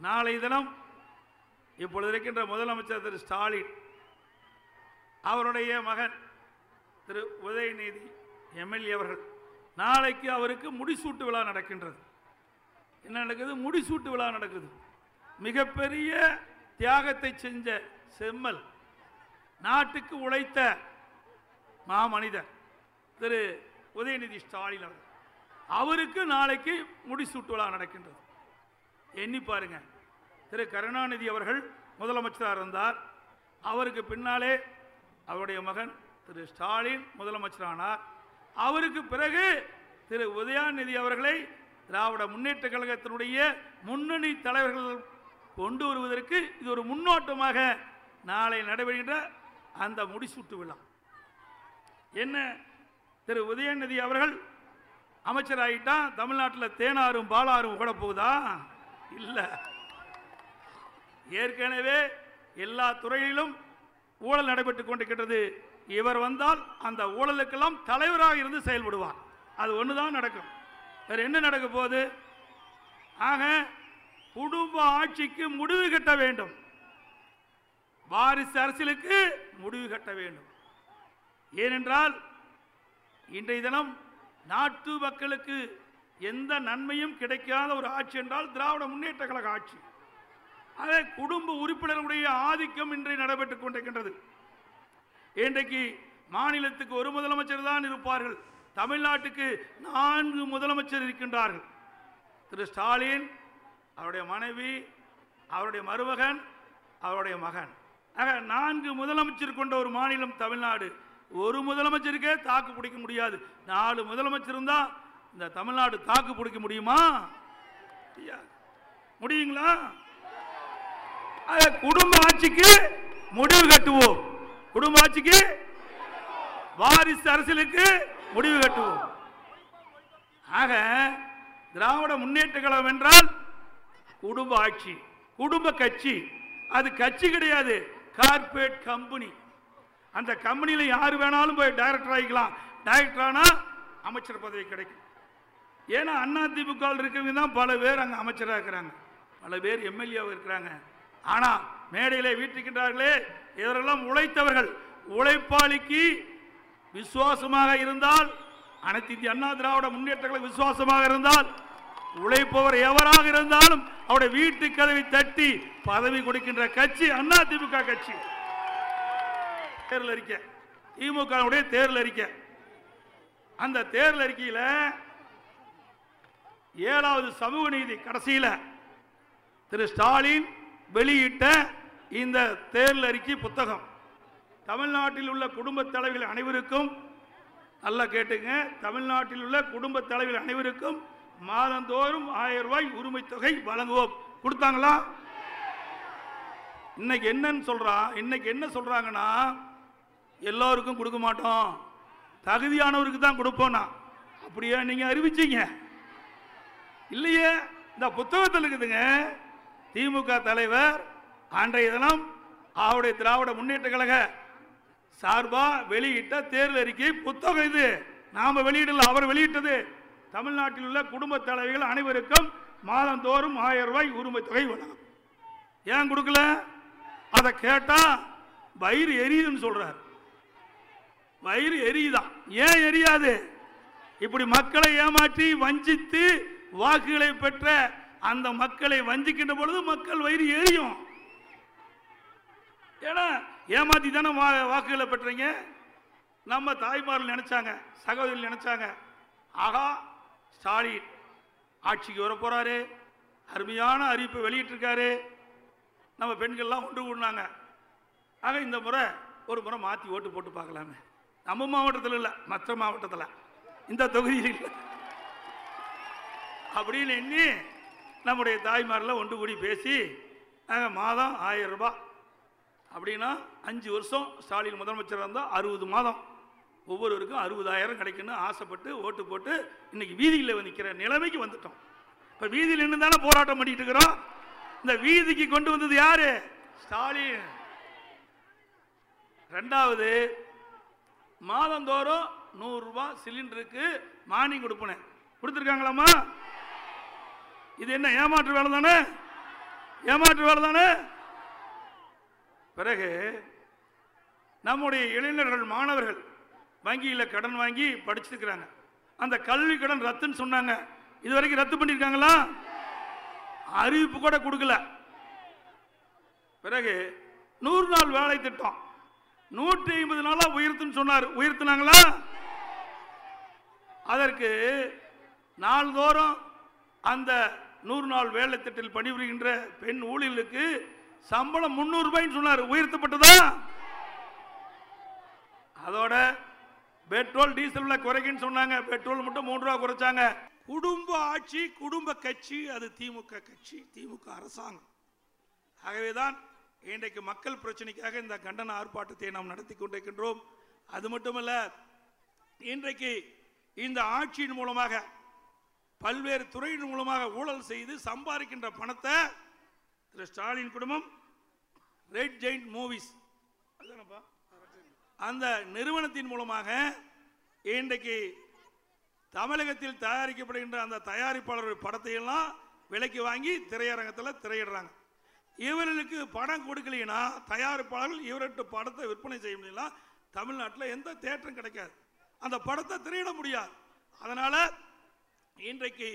நாளை தினம் இப்பொழுது இருக்கின்ற முதலமைச்சர் திரு ஸ்டாலின் அவருடைய மகன் திரு உதயநிதி எம்எல்ஏ அவர்கள் நாளைக்கு அவருக்கு முடிசூட்டு விழா நடக்கின்றது. என்ன நடக்குது? முடிசூட்டு விழா நடக்குது. மிகப்பெரிய தியாகத்தை செஞ்ச செம்மல் நாட்டுக்கு உழைத்த மாமனிதர் திரு உதயநிதி ஸ்டாலின் அவர்கள் அவருக்கு நாளைக்கு முடிசூட்டு விழா நடக்கின்றது. எண்ணி பாருங்க. திரு கருணாநிதி அவர்கள் முதலமைச்சராக இருந்தார். அவருக்கு பின்னாலே அவருடைய மகன் திரு ஸ்டாலின் முதலமைச்சரானார். அவருக்கு பிறகு திரு உதயாநிதி அவர்களை திராவிட முன்னேற்ற கழகத்தினுடைய முன்னணி தலைவர்கள் கொண்டு வருவதற்கு இது ஒரு முன்னோட்டமாக நாளை நடைபெறுகின்ற அந்த முடிசூட்டு விழா. என்ன? திரு உதயநிதி அவர்கள் அமைச்சராகிட்டான் தமிழ்நாட்டில் தேனாரும் பாலாரும் ஓட போகுதா? இல்லை. ஏற்கனவே எல்லா துறையிலும் ஊழல் நடைபெற்றுக் கொண்டிருக்கிறது இவர் வந்தால் அந்த ஊழலுக்கெல்லாம் தலைவராக இருந்து செயல்படுவார். அது ஒன்று தான் நடக்கும். வேறு என்ன நடக்க போகுது? ஆக குடும்ப ஆட்சிக்கு முடிவு கட்ட வேண்டும். வாரிசு அரசியலுக்கு முடிவு கட்ட வேண்டும். ஏனென்றால் இன்றைய தினம் நாட்டு மக்களுக்கு எந்த நன்மையும் கிடைக்காத ஒரு ஆட்சி என்றால் திராவிட முன்னேற்ற கழக ஆட்சி. அதே குடும்ப உறுப்பினர்களுடைய ஆதிக்கம் இன்றை நடைபெற்றுக் கொண்டிருக்கின்றது. இன்றைக்கு மாநிலத்துக்கு ஒரு முதலமைச்சர் தான் இருப்பார்கள். தமிழ்நாட்டுக்கு நான்கு முதலமைச்சர் இருக்கின்றார்கள். திரு ஸ்டாலின் அவருடைய மனைவி அவருடைய மருமகன் அவருடைய மகன். ஆக நான்கு முதலமைச்சர் கொண்ட ஒரு மாநிலம் தமிழ்நாடு. ஒரு முதலமைச்சருக்கே தாக்கு பிடிக்க முடியாது. நாலு முதலமைச்சர் இருந்தால் இந்த தமிழ்நாடு தாக்கு பிடிக்க முடியுமா? முடியுங்களா? குடும்ப ஆட்சிக்கு முடிவு கட்டுவோம். குடும்ப ஆட்சிக்கு வாரிசு அரசியலுக்கு முடிவு கட்டுவோம். ஆக திராவிட முன்னேற்ற கழகம் என்றால் குடும்ப ஆட்சி குடும்ப கட்சி. அது கட்சி கிடையாது கார்ப்பரேட் கம்பெனி. அந்த கம்பெனியில் யார் வேணாலும் போய் டைரக்டர் ஆகிக்கலாம். டைரக்டர் ஆனால் அமைச்சர் பதவி கிடைக்கும். ஏன்னா அண்ணா திமுக இருக்கிறவங்க தான் பல பேர் அங்கே அமைச்சராக இருக்கிறாங்க. பல பேர் எம்எல்ஏவாக இருக்கிறாங்க. ஆனால் மேடையிலே வீட்டுக்கின்றார்களே இவரெல்லாம் உழைத்தவர்கள். உழைப்பாளிக்கு விசுவாசமாக இருந்தால் அனைத்து இந்திய அண்ணா திராவிட முன்னேற்றங்களுக்கு விசுவாசமாக இருந்தால் உழைப்பவர் எவராக இருந்தாலும் அவருடைய வீட்டு கதவை தட்டி பதவி கொடுக்கின்ற கட்சி அண்ணா திமுக கட்சி. தேர்தல் அறிக்கை. திமுக தேர்தல் அறிக்கை. அந்த தேர்தல் அறிக்கையில் ஏழாவது சமூக நீதி கடைசியில் திரு ஸ்டாலின் வெளியிட்ட இந்த தேர்தல் அறிக்கை புத்தகம். தமிழ்நாட்டில் உள்ள குடும்ப தலைவர்கள் அனைவருக்கும் நல்லா கேட்டுங்க. தமிழ்நாட்டில் உள்ள குடும்ப தலைவர்கள் அனைவருக்கும் மாதந்தோறும் ஆயிரம் ரூபாய் உரிமை தொகை வழங்குவோம். கொடுத்தாங்களா? இன்னைக்கு என்னன்னு சொல்றான் இன்னைக்கு என்ன சொல்றாங்கன்னா எல்லோருக்கும் கொடுக்க மாட்டோம். தகுதியானவருக்கு தான் கொடுப்போம் நான். அப்படியே நீங்கள் அறிவிச்சிங்க? இல்லையே? இந்த புத்தகத்தில் இருக்குதுங்க. திமுக தலைவர் அன்றைய தினம் அவருடைய திராவிட முன்னேற்ற கழக சார்பா வெளியிட்ட தேர்தல் அறிக்கை புத்தகம் இது. நாம வெளியிடல அவர் வெளியிட்டது. தமிழ்நாட்டில் உள்ள குடும்ப தலைவிகள் அனைவருக்கும் மாதந்தோறும் ஆயிரம் ரூபாய் உரிமை தொகை வழங்கும். ஏன் கொடுக்கல? அதை கேட்டா வயிறு எரியுதுன்னு சொல்றார். வயிறு எரியுதான் ஏன் எரியாது? இப்படி மக்களை ஏமாற்றி வஞ்சித்து வாக்குகளை பெற்ற அந்த மக்களை வஞ்சிக்கின்ற பொழுது மக்கள் வயிறு எரியும். ஏன்னா ஏமாத்தி தானே வா- வாக்குகளை பெற்றீங்க? நம்ம தாய்மார்கள் நினைச்சாங்க சகோதரிகள் நினைச்சாங்க ஆகா ஸ்டாலின் ஆட்சிக்கு வர அருமையான அறிவிப்பை வெளியிட்டிருக்காரு. நம்ம பெண்கள்லாம் ஒன்று கூடினாங்க. ஆக இந்த முறை ஒரு முறை மாற்றி ஓட்டு போட்டு பார்க்கலாமே. நம்ம மாவட்டத்தில் இல்லை மற்ற மாவட்டத்தில். இந்த தொகுதியில். இல்லை அப்படின்னு எண்ணி நம்முடைய தாய்மாரெலாம் ஒன்று கூடி பேசி நாங்கள் மாதம் ஆயிரம் ரூபாய். அப்படின்னா அஞ்சு வருஷம் ஸ்டாலின் முதலமைச்சர் இருந்தால் அறுபது மாதம். ஒவ்வொருவருக்கும் அறுபதாயிரம் கிடைக்குன்னு ஆசைப்பட்டு ஓட்டு போட்டு இன்னைக்கு வீதியில் நிற்கிற நிலைமைக்கு வந்துட்டோம். இப்போ வீதியில் நின்று தானே போராட்டம் பண்ணிட்டு இருக்கிறோம். இந்த வீதிக்கு கொண்டு வந்தது யாரு? ஸ்டாலின். ரெண்டாவது மாதந்தோறும் நூறுரூவா சிலிண்டருக்கு மானியம் கொடுப்பனேன் கொடுத்துருக்காங்களாம்மா? இது என்ன ஏமாற்று வேலை தானே? ஏமாற்று வேலை தானே? பிறகு நம்முடைய இளைஞர்கள் மாணவர்கள் வங்கியில் கடன் வாங்கி படிச்சிருக்கிறாங்க. அந்த கல்வி கடன் ரத்துன்னு சொன்னாங்க. இது வரைக்கும் ரத்து பண்ணியிருக்காங்களா? அறிவிப்பு கூட கொடுக்கல. பிறகு நூறு நாள் வேலை திட்டம். நூற்றி ஐம்பது நாளா உயர்த்துன்னு சொன்னார். உயர்த்தினாங்களா? அதற்கு நாள்தோறும் அந்த நூறு நாள் வேலை திட்டத்தில் பணிபுரிகின்ற பெண் ஊழியர்களுக்கு சம்பளம் முன்னூறு ரூபாய்னு சொன்னார். உயர்த்தப்பட்டதா அதோட பெட்ரோல் டீசல் குறைக்குன்னு சொன்னாங்க. பெட்ரோல் மட்டும் மூன்று ரூபா குறைச்சாங்க. குடும்ப ஆட்சி குடும்ப கட்சி அது திமுக கட்சி திமுக அரசாங்கம். ஆகவேதான் இன்றைக்கு மக்கள் பிரச்சனைக்காக இந்த கண்டன ஆர்ப்பாட்டத்தை நாம் நடத்தி கொண்டிருக்கின்றோம். அது மட்டுமல்ல இன்றைக்கு இந்த ஆட்சியின் மூலமாக பல்வேறு துறையின் மூலமாக ஊழல் செய்து சம்பாதிக்கின்ற பணத்தை திரு ஸ்டாலின் குடும்பம் ரெட் ஜெயிண்ட் மூவிஸ் அந்த நிறுவனத்தின் மூலமாக இன்றைக்கு தமிழகத்தில் தயாரிக்கப்படுகின்ற அந்த தயாரிப்பாளர்கள் படத்தை எல்லாம் விலைக்கு வாங்கி திரையரங்கத்தில் திரையிடுறாங்க. இவர்களுக்கு படம் கொடுக்கலைன்னா தயாரிப்பாளர்கள் இவர்கிட்ட படத்தை விற்பனை செய்ய முடியல தமிழ்நாட்டில் எந்த தேட்டரும் கிடைக்காது. அந்த படத்தை திரையிட முடியாது. அதனால இன்றைக்கு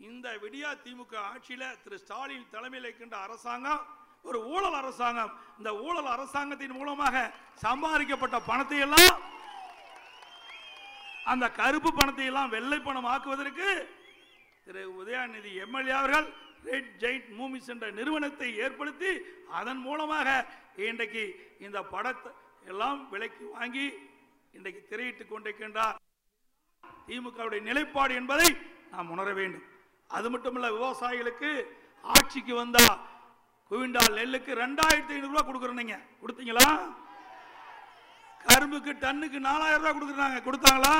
இந்த விடியா திமுக ஆட்சியில் திரு ஸ்டாலின் தலைமையில் இருக்கின்ற அரசாங்கம் ஒரு ஊழல் அரசாங்கம். இந்த ஊழல் அரசாங்கத்தின் மூலமாக சம்பாதிக்கப்பட்ட பணத்தை எல்லாம் அந்த கருப்பு பணத்தை எல்லாம் வெள்ளை பணம் ஆக்குவதற்கு திரு உதயாநிதி எம்எல்ஏ அவர்கள் ரெட் ஜெயிண்ட் மூமிஸ் என்ற நிறுவனத்தை ஏற்படுத்தி அதன் மூலமாக இன்றைக்கு இந்த படத்தை எல்லாம் விலைக்கு வாங்கி இன்றைக்கு திரையிட்டு கொண்டிருக்கின்றார். திமுகவுடைய நிலைப்பாடு என்பதை நாம் உணர வேண்டும். அது மட்டுமல்ல விவசாயிகளுக்கு ஆட்சிக்கு வந்தா குவிண்டால் நெல்லுக்கு ரெண்டாயிரத்தி ஐநூறு ரூபா கொடுக்குறீங்க கொடுத்தீங்களா? கரும்புக்கு டன்னுக்கு நாலாயிரம் ரூபாய் கொடுக்குறாங்க. கொடுத்தாங்களா?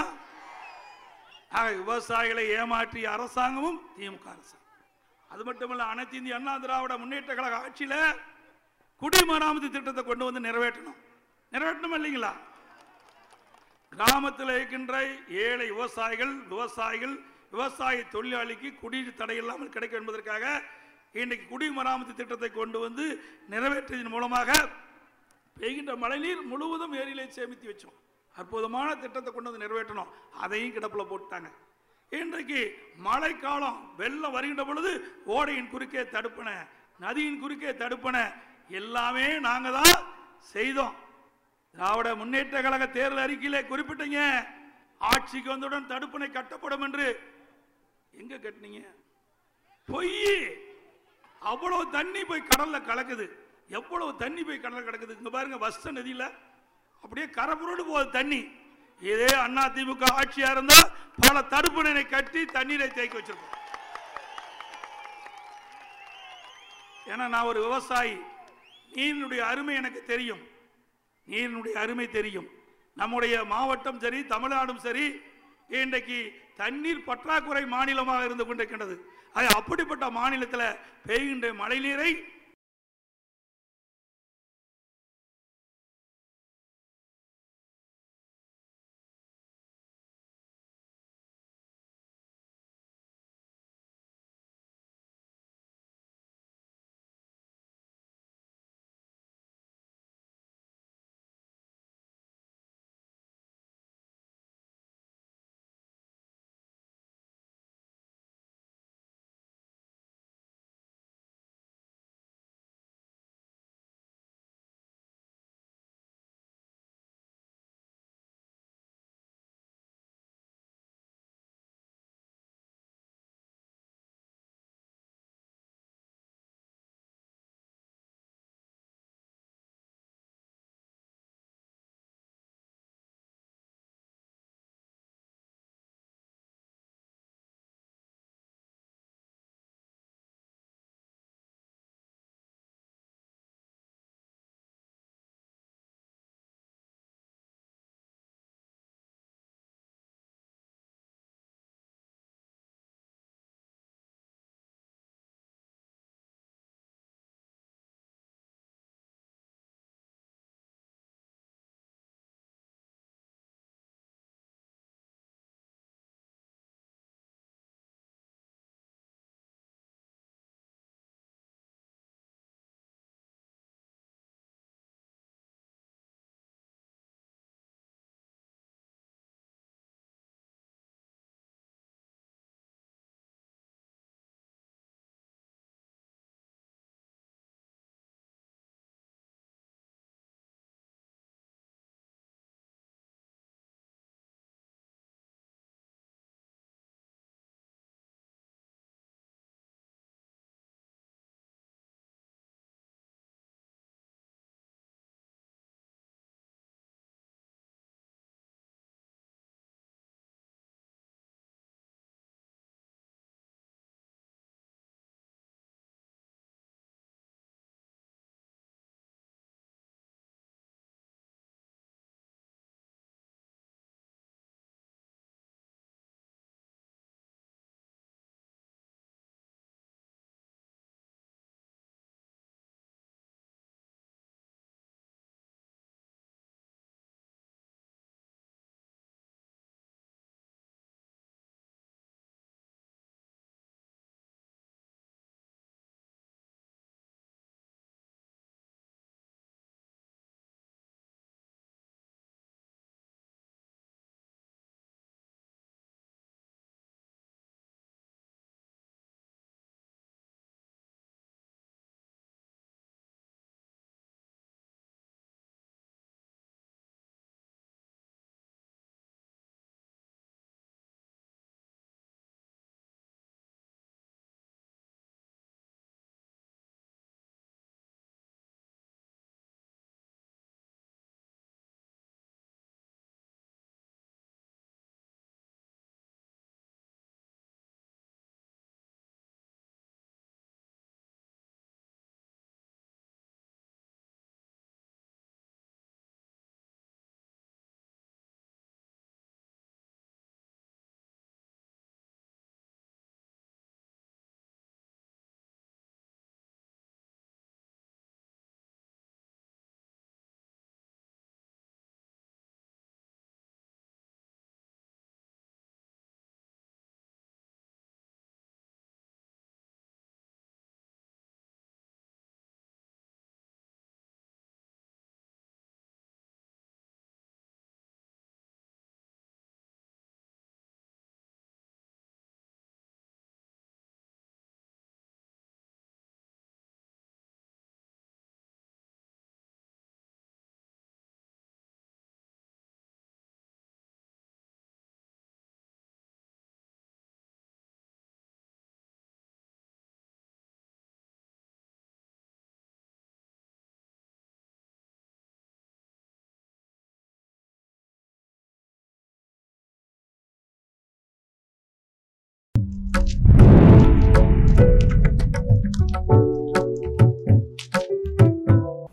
ஆக விவசாயிகளை ஏமாற்றிய அரசாங்கமும் திமுக அரசாங்கம். அது மட்டுமல்ல அனைத்து இந்திய அண்ணா திராவிட முன்னேற்ற கழக ஆட்சியில் குடிமராமத்து திட்டத்தை கொண்டு வந்து நிறைவேற்றணும். நிறைவேற்றணும் இல்லைங்களா? கிராமத்தில் இருக்கின்ற ஏழை விவசாயிகள் விவசாயிகள் விவசாய தொழிலாளிக்கு குடிநீர் தடை இல்லாமல் கிடைக்கும் என்பதற்காக இன்றைக்கு குடிமராமத்து திட்டத்தை கொண்டு வந்து நிறைவேற்றியதன் மூலமாக பெய்கின்ற மழைநீர் முழுவதும் ஏரியிலே சேமித்து வச்சோம். அற்புதமான திட்டத்தை கொண்டு வந்து நிறைவேற்றணும் அதையும் கிடப்பில் போட்டாங்க இன்றைக்கு மழைக்காலம் வெள்ளம் வருகின்ற பொழுது ஓடையின் குறுக்கே தடுப்பன நதியின் குறுக்கே தடுப்பன எல்லாமே நாங்கள் தான் செய்தோம். திராவிட முன்னேற்ற கழக தேர்தல் அறிக்கையிலே குறிப்பிட்டீங்க. ஆட்சிக்கு வந்தவுடன் தடுப்பணை கட்டப்படும் என்று. எங்க கட்டினீங்க? பொய்! அவ்வளவு தண்ணி போய் கடல்ல கலக்குது. எவ்வளவு தண்ணி போய் கடல்ல கிடக்குது? இங்க பாருங்க வஸ்த நதியில. அப்படியே கரப்புரோடு போகுது தண்ணி. இதே அண்ணா திமுக ஆட்சியா இருந்தா பல தடுப்பணை கட்டி தண்ணீரை தேக்கி வச்சிருக்கோம் ஏன்னா நான் ஒரு விவசாயி. நீனுடைய அருமை எனக்கு தெரியும். நீரினுடைய அருமை தெரியும். நம்முடைய மாவட்டம் சரி தமிழ்நாடும் சரி இன்றைக்கு தண்ணீர் பற்றாக்குறை மாநிலமாக இருந்து கொண்டிருக்கின்றது. அது அப்படிப்பட்ட மாநிலத்தில் பெய்கின்ற மழை நீரை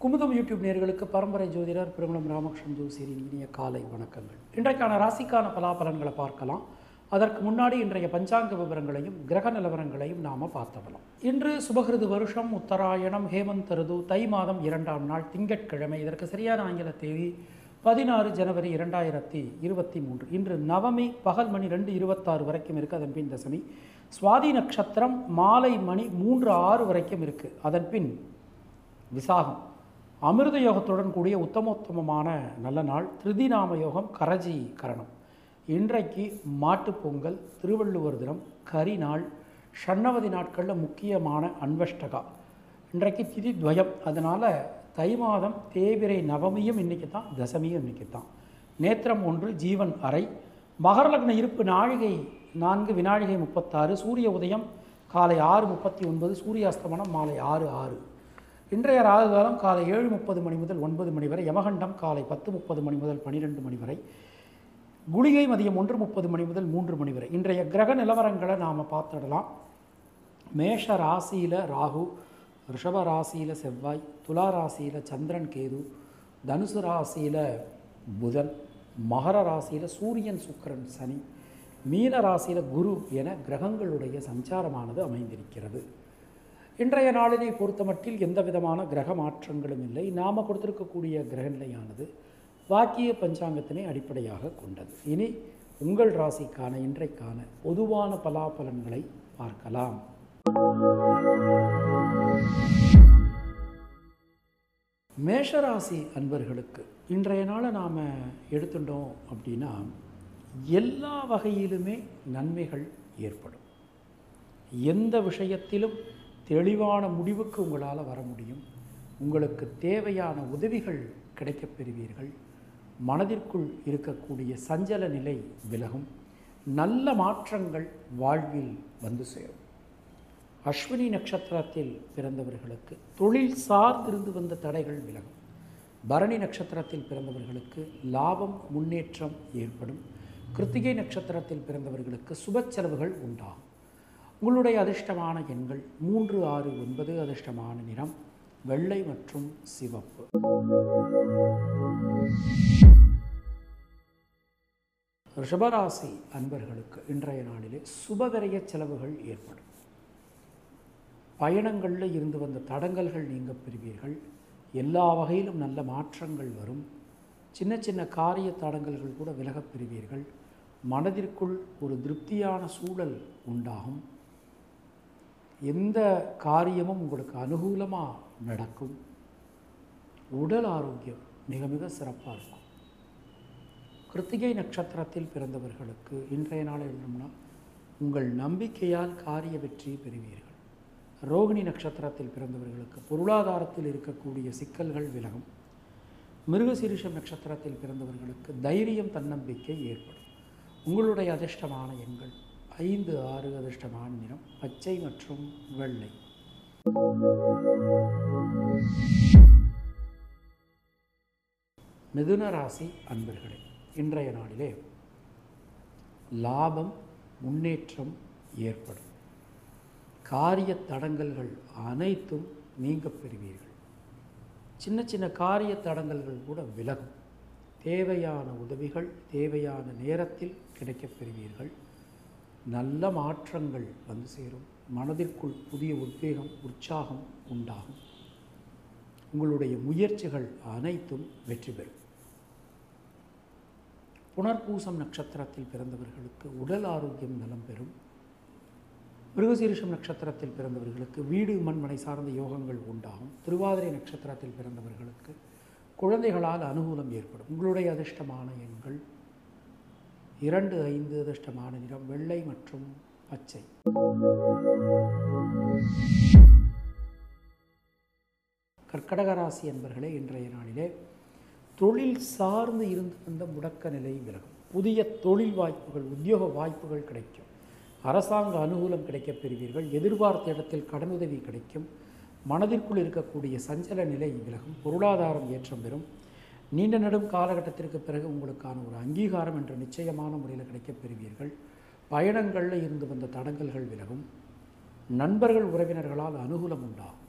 குமுதம் யூடியூப் நேர்களுக்கு பரம்பரை ஜோதிடர் பெருமளம் ராமகிருஷ்ணன் ஜோசியரின் இனிய காலை வணக்கங்கள். இன்றைக்கான ராசிக்கான பலாபலன்களை பார்க்கலாம். அதற்கு முன்னாடி இன்றைய பஞ்சாங்க விவரங்களையும் கிரக நிலவரங்களையும் நாம் பார்த்துடலாம் இன்று சுபகிருது வருஷம் உத்தராயணம் ஹேமந்த் ருது தை மாதம் இரண்டாம் நாள் திங்கட்கிழமை. இதற்கு சரியான ஆங்கில தேதி பதினாறு ஜனவரி இரண்டாயிரத்தி இருபத்தி மூன்று. இன்று நவமி பகல் மணி ரெண்டு இருபத்தாறு வரைக்கும் இருக்குது அதன் பின் தசமி. சுவாதி நட்சத்திரம் மாலை மணி மூன்று ஆறு வரைக்கும் இருக்குது அதன் பின் விசாகம். அமிர்த யோகத்துடன் கூடிய உத்தமோத்தமமான நல்ல நாள். திருதிநாம யோகம் கரஜி கரணம். இன்றைக்கு மாட்டுப்பொங்கல் திருவள்ளுவர் தினம் கரி நாள். ஷண்ணவதி நாட்களில் முக்கியமான அன்வஷ்டகா. இன்றைக்கு திதி துவயம். அதனால் தை மாதம் தேவிரை நவமியும் இன்றைக்கி தான் தசமியும் இன்றைக்கி தான் நேத்திரம் ஒன்று ஜீவன் அறை. மகரலக்ன இருப்பு நாழிகை நான்கு வினாழிகை முப்பத்தாறு சூரிய உதயம் காலை ஆறு முப்பத்தி ஒன்பது சூரிய அஸ்தமனம் மாலை ஆறு ஆறு. இன்றைய ராகு காலம் காலை ஏழு முப்பது மணி முதல் ஒன்பது மணி வரை யமகண்டம் காலை பத்து முப்பது மணி முதல் பன்னிரெண்டு மணி வரை குளிகை மதியம் ஒன்று முப்பது மணி முதல் மூன்று மணி வரை. இன்றைய கிரக நிலவரங்களை நாம் பார்த்துடலாம். மேஷ ராசியில் ராகு ரிஷப ராசியில் செவ்வாய் துலா ராசியில் சந்திரன் கேது தனுசு ராசியில் புதன் மகர ராசியில் சூரியன் சுக்கிரன் சனி மீன ராசியில் குரு என கிரகங்களுடைய சஞ்சாரமானது அமைந்திருக்கிறது. இன்றைய நாளினை பொறுத்தமட்டில் எந்த விதமான கிரக மாற்றங்களும் இல்லை. நாம் கொடுத்திருக்கக்கூடிய கிரகநிலையானது வாக்கிய பஞ்சாங்கத்தினை அடிப்படையாக கொண்டது. இனி உங்கள் ராசிக்கான இன்றைக்கான பொதுவான பலாபலன்களை பார்க்கலாம். மேஷராசி அன்பர்களுக்கு இன்றைய நாளை நாம் எடுத்துட்டோம் அப்படின்னா எல்லா வகையிலுமே நன்மைகள் ஏற்படும். எந்த விஷயத்திலும் தெளிவான முடிவுக்கு உங்களால் வர முடியும். உங்களுக்கு தேவையான உதவிகள் கிடைக்கப் பெறுவீர்கள். மனதிற்குள் இருக்கக்கூடிய சஞ்சல நிலை விலகும். நல்ல மாற்றங்கள் வாழ்வில் வந்து சேரும். அஸ்வினி நட்சத்திரத்தில் பிறந்தவர்களுக்கு தொழில் சார்ந்திருந்து வந்த தடைகள் விலகும். பரணி நட்சத்திரத்தில் பிறந்தவர்களுக்கு லாபம் முன்னேற்றம் ஏற்படும். கிருத்திகை நட்சத்திரத்தில் பிறந்தவர்களுக்கு சுப செலவுகள் உண்டாகும். உங்களுடைய அதிர்ஷ்டமான எண்கள் மூன்று ஆறு ஒன்பது அதிர்ஷ்டமான நிறம் வெள்ளை மற்றும் சிவப்பு. ரிஷபராசி அன்பர்களுக்கு இன்றைய நாளிலே சுபகரிய செலவுகள் ஏற்படும். பயணங்களில் இருந்து வந்த தடங்கல்கள் நீங்க பெறுவீர்கள். எல்லா வகையிலும் நல்ல மாற்றங்கள் வரும். சின்ன சின்ன காரிய தடங்கல்கள் கூட விலகப் பெறுவீர்கள். மனதிற்குள் ஒரு திருப்தியான சூழல் உண்டாகும். எந்த காரியமும் உங்களுக்கு அனுகூலமாக நடக்கும். உடல் ஆரோக்கியம் மிக மிக சிறப்பாக இருக்கும். கிருத்திகை நட்சத்திரத்தில் பிறந்தவர்களுக்கு இன்றைய நாள் எழுதணும்னா உங்கள் நம்பிக்கையால் காரிய வெற்றி பெறுவீர்கள். ரோகிணி நட்சத்திரத்தில் பிறந்தவர்களுக்கு பொருளாதாரத்தில் இருக்கக்கூடிய சிக்கல்கள் விலகும். மிருகசீரிஷம் நட்சத்திரத்தில் பிறந்தவர்களுக்கு தைரியம் தன்னம்பிக்கை ஏற்படும். உங்களுடைய அதிர்ஷ்டமான எண்கள் ஐந்து ஆறு அதிர்ஷ்டமான நிறம் பச்சை மற்றும் வெள்ளை. மிதுன ராசி அன்பர்களே இன்றைய நாளிலே லாபம் முன்னேற்றம் ஏற்படும். காரிய தடங்கல்கள் அனைத்தும் நீங்கப் பெறுவீர்கள். சின்ன சின்ன காரிய தடங்கல்கள் கூட விலகும். தேவையான உதவிகள் தேவையான நேரத்தில் கிடைக்கப் பெறுவீர்கள். நல்ல மாற்றங்கள் வந்து சேரும். மனதிற்குள் புதிய உத்வேகம் உற்சாகம் உண்டாகும். உங்களுடைய முயற்சிகள் அனைத்தும் வெற்றி பெறும். புனர்பூசம் நட்சத்திரத்தில் பிறந்தவர்களுக்கு உடல் ஆரோக்கியம் நலம் பெறும். மிருகசீரிஷம் நட்சத்திரத்தில் பிறந்தவர்களுக்கு வீடு மண்மனை சார்ந்த யோகங்கள் உண்டாகும். திருவாதிரை நட்சத்திரத்தில் பிறந்தவர்களுக்கு குழந்தைகளால் அனுகூலம் ஏற்படும். உங்களுடைய அதிர்ஷ்டமான எண்கள் இரண்டு ஐந்து அதிர்ஷ்டமான நிறம் வெள்ளை மற்றும் பச்சை. கர்க்கடக ராசி என்பர்களே இன்றைய நாளிலே தொழில் சார்ந்து இருந்து வந்த முடக்க நிலை விலகும். புதிய தொழில் வாய்ப்புகள் உத்தியோக வாய்ப்புகள் கிடைக்கும். அரசாங்க அனுகூலம் கிடைக்கப் பெறுவீர்கள் எதிர்பார்த்த இடத்தில் கடனுதவி கிடைக்கும். மனதிற்குள் இருக்கக்கூடிய சஞ்சல நிலை விலகும். பொருளாதாரம் ஏற்றம் பெறும். நீண்ட நெடும் காலகட்டத்திற்கு பிறகு உங்களுக்கான ஒரு அங்கீகாரம் என்ற நிச்சயமான முறையில் கிடைக்கப் பெறுவீர்கள் பயணங்களில் இருந்து வந்த தடங்கல்கள் விலகும். நண்பர்கள் உறவினர்களால் அனுகூலம் உண்டாகும்.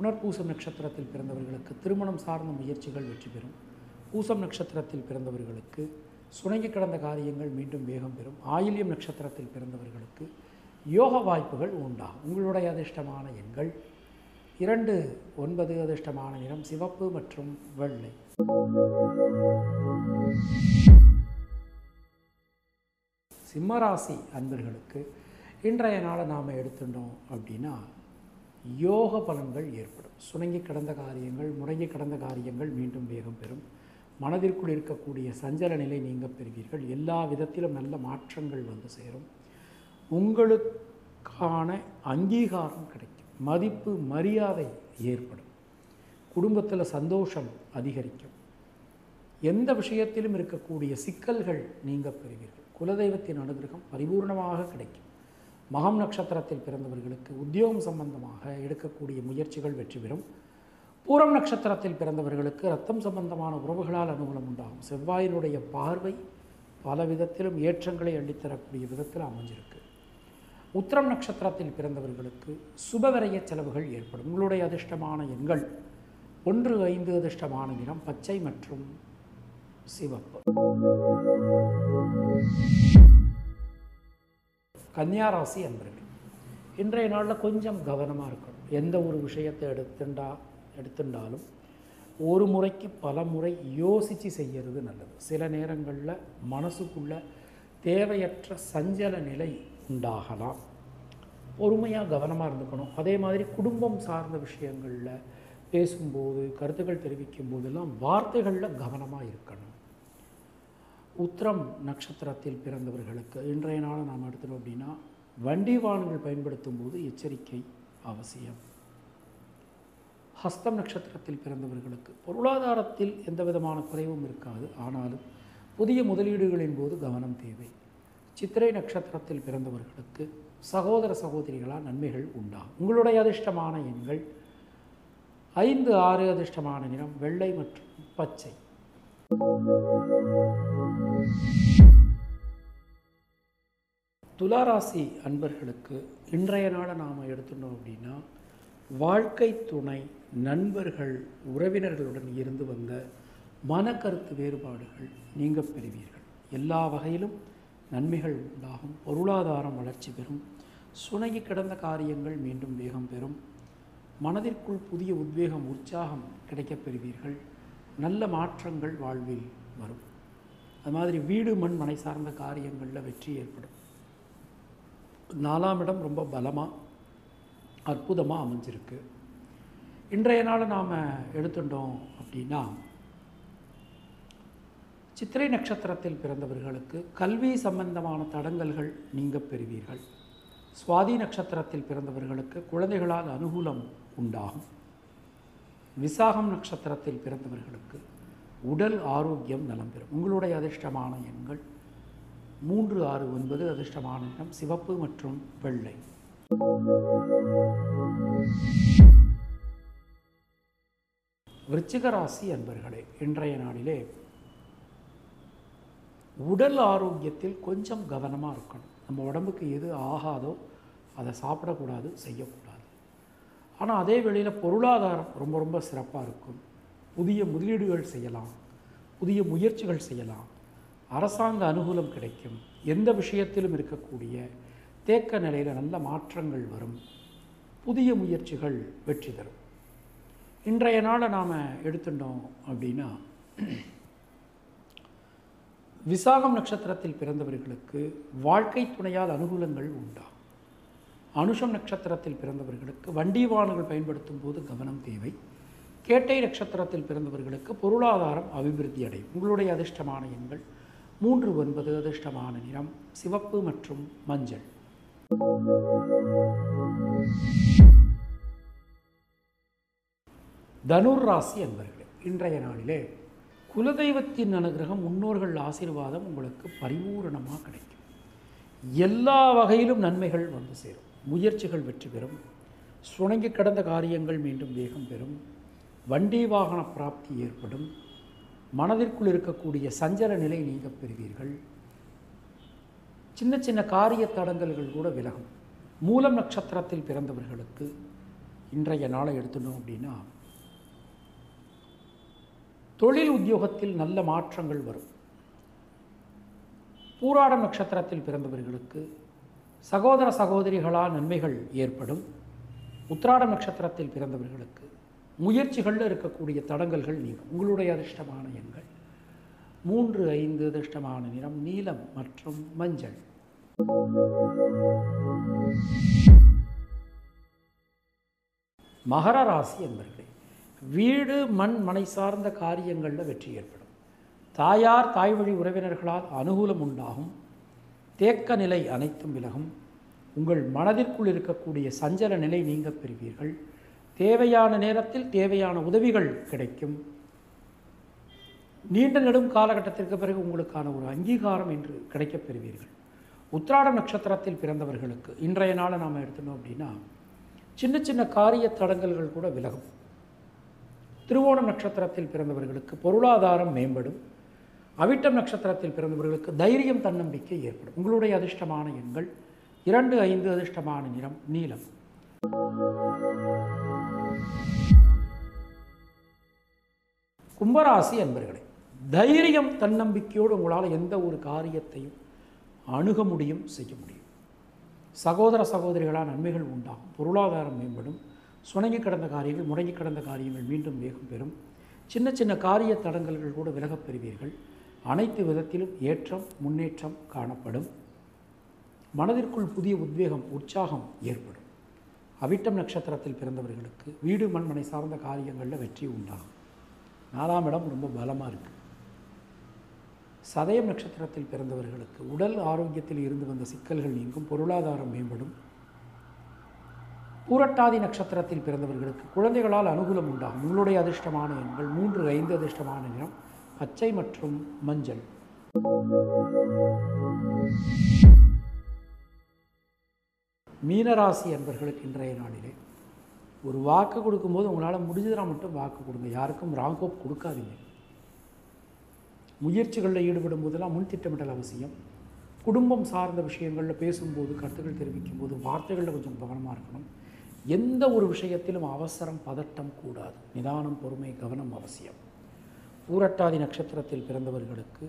புனர்பூசம் நட்சத்திரத்தில் பிறந்தவர்களுக்கு திருமணம் சார்ந்த முயற்சிகள் வெற்றி பெறும். பூசம் நட்சத்திரத்தில் பிறந்தவர்களுக்கு சுணங்கி கிடந்த காரியங்கள் மீண்டும் வேகம் பெறும். ஆயில்யம் நட்சத்திரத்தில் பிறந்தவர்களுக்கு யோக வாய்ப்புகள் உண்டாகும். உங்களுடைய அதிர்ஷ்டமான எண்கள் இரண்டு ஒன்பது அதிர்ஷ்டமான நிறம் சிவப்பு மற்றும் வெள்ளை. சிம்மராசி அன்பர்களுக்கு இன்றைய நாளை நாம் எடுத்துட்டோம் அப்படின்னா யோக பலன்கள் ஏற்படும். சுணங்கி கிடந்த காரியங்கள் முடங்கி கிடந்த காரியங்கள் மீண்டும் வேகம் பெறும். மனதிற்குள் இருக்கக்கூடிய சஞ்சல நிலை நீங்க பெறுவீர்கள். எல்லா விதத்திலும் நல்ல மாற்றங்கள் வந்து சேரும். உங்களுக்கான அங்கீகாரம் கிடைக்கும். மதிப்பு மரியாதை ஏற்படும். குடும்பத்தில் சந்தோஷம் அதிகரிக்கும். எந்த விஷயத்திலும் இருக்கக்கூடிய சிக்கல்கள் நீங்க பெறுவீர்கள். குலதெய்வத்தின் அனுகிரகம் பரிபூர்ணமாக கிடைக்கும். மகம் நட்சத்திரத்தில் பிறந்தவர்களுக்கு உத்தியோகம் சம்பந்தமாக எடுக்கக்கூடிய முயற்சிகள் வெற்றி பெறும். பூரம் நட்சத்திரத்தில் பிறந்தவர்களுக்கு ரத்தம் சம்பந்தமான உறவுகளால் அனுகூலம் உண்டாகும். செவ்வாயினுடைய பார்வை பல விதத்திலும் ஏற்றங்களை அள்ளித்தரக்கூடிய விதத்தில் அமைஞ்சிருக்கு. உத்திரம் நட்சத்திரத்தில் பிறந்தவர்களுக்கு சுபவரைய செலவுகள் ஏற்படும். உங்களுடைய அதிர்ஷ்டமான எண்கள் ஒன்று ஐந்து அதிர்ஷ்டமான நிறம் பச்சை மற்றும் சிவப்பு. கன்னியாராசி அன்பர்கள் இன்றைய நாளில் கொஞ்சம் கவனமாக இருக்கணும். எந்த ஒரு விஷயத்தை எடுத்துண்டா எடுத்துட்டாலும் ஒரு முறைக்கு பல முறை யோசித்து செய்கிறது நல்லது. சில நேரங்களில் மனசுக்குள்ள தேவையற்ற சஞ்சல நிலை உண்டாகலாம். பொறுமையாக கவனமாக இருந்துக்கணும். அதே மாதிரி குடும்பம் சார்ந்த விஷயங்களில் பேசும்போது கருத்துக்கள் தெரிவிக்கும் போதெல்லாம் வார்த்தைகளில் கவனமாக இருக்கணும். உத்திரம் நட்சத்திரத்தில் பிறந்தவர்களுக்கு இன்றைய நாளை நாம் எடுத்துட்டோம் அப்படின்னா வண்டி வாகனங்கள் பயன்படுத்தும் போது எச்சரிக்கை அவசியம். ஹஸ்தம் நட்சத்திரத்தில் பிறந்தவர்களுக்கு பொருளாதாரத்தில் எந்த விதமான குறைவும் இருக்காது. ஆனாலும் புதிய முதலீடுகளின் போது கவனம் தேவை. சித்திரை நட்சத்திரத்தில் பிறந்தவர்களுக்கு சகோதர சகோதரிகளால் நன்மைகள் உண்டாகும் உங்களுடைய அதிர்ஷ்டமான எண்கள் ஐந்து ஆறு அதிர்ஷ்டமான நிறம் வெள்ளை மற்றும் பச்சை. துளாராசி அன்பர்களுக்கு இன்றைய நாளை நாம் எடுத்துட்டோம் அப்படின்னா வாழ்க்கை துணை நண்பர்கள் உறவினர்களுடன் இருந்து வந்த மனக்கருத்து வேறுபாடுகள் நீங்க பெறுவீர்கள். எல்லா வகையிலும் நன்மைகள் உண்டாகும். பொருளாதாரம் வளர்ச்சி பெறும். சுணங்கி கிடந்த காரியங்கள் மீண்டும் வேகம் பெறும். மனதிற்குள் புதிய உத்வேகம் உற்சாகம் கிடைக்கப் பெறுவீர்கள். நல்ல மாற்றங்கள் வாழ்வில் வரும். அது மாதிரி வீடு மண் மனை சார்ந்த காரியங்களில் வெற்றி ஏற்படும். நாலாம் இடம் ரொம்ப பலமாக அற்புதமாக அமைஞ்சிருக்கு. இன்றைய நாளை நாம் எடுத்துட்டோம் அப்படின்னா சித்திரை நட்சத்திரத்தில் பிறந்தவர்களுக்கு கல்வி சம்பந்தமான தடங்கல்கள் நீங்க பெறுவீர்கள். சுவாதி நட்சத்திரத்தில் பிறந்தவர்களுக்கு குழந்தைகளால் அனுகூலம் உண்டாகும். விசாகம் நட்சத்திரத்தில் பிறந்தவர்களுக்கு உடல் ஆரோக்கியம் நலம் பெறும். உங்களுடைய அதிர்ஷ்டமான எண்கள் மூன்று ஆறு ஒன்பது அதிர்ஷ்டமான எண்ணம் சிவப்பு மற்றும் வெள்ளை. விருச்சிகராசி அன்பர்களே இன்றைய நாளிலே உடல் ஆரோக்கியத்தில் கொஞ்சம் கவனமாக இருக்கணும். நம்ம உடம்புக்கு எது ஆகாதோ அதை சாப்பிடக்கூடாது செய்யக்கூடாது. ஆனால் அதே வேளையில் பொருளாதாரம் ரொம்ப ரொம்ப சிறப்பாக இருக்கும். புதிய முதலீடுகள் செய்யலாம். புதிய முயற்சிகள் செய்யலாம். அரசாங்க அனுகூலம் கிடைக்கும். எந்த விஷயத்திலும் இருக்கக்கூடிய தேக்க நிலையில் நல்ல மாற்றங்கள் வரும். புதிய முயற்சிகள் வெற்றி தரும். இன்றைய நாளை நாம் எடுத்துட்டோம் அப்படின்னா விசாகம் நட்சத்திரத்தில் பிறந்தவர்களுக்கு வாழ்க்கை துணையால் அனுகூலங்கள் உண்டா? அனுஷம் நட்சத்திரத்தில் பிறந்தவர்களுக்கு வண்டி வாகனங்கள் பயன்படுத்தும் போது கவனம் தேவை. கேட்டை நட்சத்திரத்தில் பிறந்தவர்களுக்கு பொருளாதாரம் அபிவிருத்தி அடையும் உங்களுடைய அதிர்ஷ்டமான எண்கள் மூன்று ஒன்பது அதிர்ஷ்டமான நிறம் சிவப்பு மற்றும் மஞ்சள். தனுர் ராசி என்பர்களே இன்றைய நாளிலே குலதெய்வத்தின் அனுகிரகம் முன்னோர்கள் ஆசீர்வாதம் உங்களுக்கு பரிபூரணமாக கிடைக்கும். எல்லா வகையிலும் நன்மைகள் வந்து சேரும். முயற்சிகள் வெற்றி பெறும். சுணங்கி கடந்த காரியங்கள் மீண்டும் வேகம் பெறும். வண்டி வாகன பிராப்தி ஏற்படும். மனதிற்குள் இருக்கக்கூடிய சஞ்சல நிலை நீங்க பெறுவீர்கள். சின்ன சின்ன காரிய தடங்கல்கள் கூட விலகும். மூலம் நட்சத்திரத்தில் பிறந்தவர்களுக்கு இன்றைய நாளை எடுத்துட்டோம் அப்படின்னா தொழில் உத்தியோகத்தில் நல்ல மாற்றங்கள் வரும். பூராடம் நட்சத்திரத்தில் பிறந்தவர்களுக்கு சகோதர சகோதரிகளால் நன்மைகள் ஏற்படும். உத்திராடம் நட்சத்திரத்தில் பிறந்தவர்களுக்கு முயற்சிகளில் இருக்கக்கூடிய தடங்கல்கள் நீங்கும். உங்களுடைய அதிர்ஷ்டமான எண்கள். மூன்று ஐந்து அதிர்ஷ்டமான நிறம் நீலம் மற்றும் மஞ்சள். மகர ராசி என்பர்களே வீடு மண் மனை சார்ந்த காரியங்களில் வெற்றி ஏற்படும். தாயார் தாய் வழி உறவினர்களால் அனுகூலம் உண்டாகும். தேக்க நிலை அனைத்தும் விலகும். உங்கள் மனதிற்குள் இருக்கக்கூடிய சஞ்சல நிலை நீங்க பெறுவீர்கள். தேவையான நேரத்தில் தேவையான உதவிகள் கிடைக்கும். நீண்ட நெடும் காலகட்டத்திற்கு பிறகு உங்களுக்கான ஒரு அங்கீகாரம் என்று கிடைக்கப் பெறுவீர்கள். உத்திராட நட்சத்திரத்தில் பிறந்தவர்களுக்கு இன்றைய நாளை நாம் எடுத்துனோம் அப்படின்னா சின்ன சின்ன காரிய தடங்கல்கள் கூட விலகும். திருவோணம் நட்சத்திரத்தில் பிறந்தவர்களுக்கு பொருளாதாரம் மேம்படும். அவிட்டம் நட்சத்திரத்தில் பிறந்தவர்களுக்கு தைரியம் தன்னம்பிக்கை ஏற்படும். உங்களுடைய அதிர்ஷ்டமான எண்கள் இரண்டு ஐந்து அதிர்ஷ்டமான நிறம் நீலம். கும்பராசி அன்பர்களே தைரியம் தன்னம்பிக்கையோடு உங்களால் எந்த ஒரு காரியத்தையும் அணுக முடியும் செய்ய முடியும். சகோதர சகோதரிகளால் நன்மைகள் உண்டாகும். பொருளாதாரம் மேம்படும். சுணங்கி கிடந்த காரியங்கள் முடங்கி கிடந்த காரியங்கள் மீண்டும் வேகம் பெறும். சின்ன சின்ன காரிய தடங்கல்கள் கூட விலகப் பெறுவீர்கள். அனைத்து விதத்திலும் ஏற்றம் முன்னேற்றம் காணப்படும். மனதிற்குள் புதிய உத்வேகம் உற்சாகம் ஏற்படும். அவிட்டம் நட்சத்திரத்தில் பிறந்தவர்களுக்கு வீடு மண்மனை சார்ந்த காரியங்களில் வெற்றி உண்டாகும். நாலாம் இடம் ரொம்ப பலமாக இருக்குது சதயம் நட்சத்திரத்தில் பிறந்தவர்களுக்கு உடல் ஆரோக்கியத்தில் இருந்து வந்த சிக்கல்கள் நீங்கும் பொருளாதாரம் மேம்படும். பூரட்டாதி நட்சத்திரத்தில் பிறந்தவர்களுக்கு குழந்தைகளால் அனுகூலம் உண்டாகும். உங்களுடைய அதிர்ஷ்டமான எண்கள் மூன்று ஐந்து அதிர்ஷ்டமான நிறம் பச்சை மற்றும் மஞ்சள். மீனராசி என்பர்களுக்கு இன்றைய நாளிலே ஒரு வாக்கு கொடுக்கும்போது உங்களால் முடிஞ்சதுனா மட்டும் வாக்கு கொடுங்க. யாருக்கும் ராங்கோப் கொடுக்காதீங்க. முயற்சிகளில் ஈடுபடும் போதெல்லாம் முன் திட்டமிடல் அவசியம். குடும்பம் சார்ந்த விஷயங்களில் பேசும்போது கருத்துக்கள் தெரிவிக்கும் போது வார்த்தைகளில் கொஞ்சம் கவனமாக இருக்கணும். எந்த ஒரு விஷயத்திலும் அவசரம் பதட்டம் கூடாது. நிதானம் பொறுமை கவனம் அவசியம். பூரட்டாதி நட்சத்திரத்தில் பிறந்தவர்களுக்கு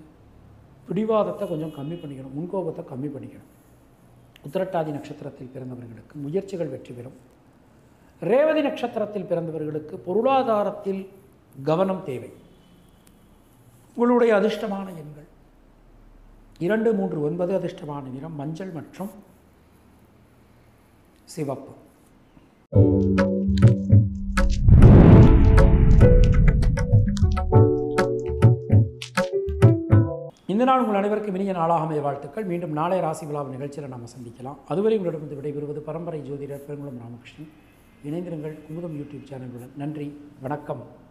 பிடிவாதத்தை கொஞ்சம் கம்மி பண்ணிக்கணும். முன்கோபத்தை கம்மி பண்ணிக்கணும். உத்திரட்டாதி நட்சத்திரத்தில் பிறந்தவர்களுக்கு முயற்சிகள் வெற்றி பெறும். ரேவதி நட்சத்திரத்தில் பிறந்தவர்களுக்கு பொருளாதாரத்தில் கவனம் தேவை. உங்களுடைய அதிர்ஷ்டமான எண்கள். இரண்டு மூன்று ஒன்பது அதிர்ஷ்டமான நிறம் மஞ்சள் மற்றும் சிவப்பு. இந்த நாள் உங்கள் அனைவருக்கும் இனிய நாளாக அமைய வாழ்த்துக்கள். மீண்டும் நாளை ராசி விழாவின் நிகழ்ச்சியில் நாம் சந்திக்கலாம். அதுவரை உங்களிடமிருந்து விடைபெறுவது பரம்பரை ஜோதிடர் பெருங்குளம் ராமகிருஷ்ணன். இணைந்திருங்கள் குமுதம் யூடியூப் சேனலுடன். நன்றி வணக்கம்.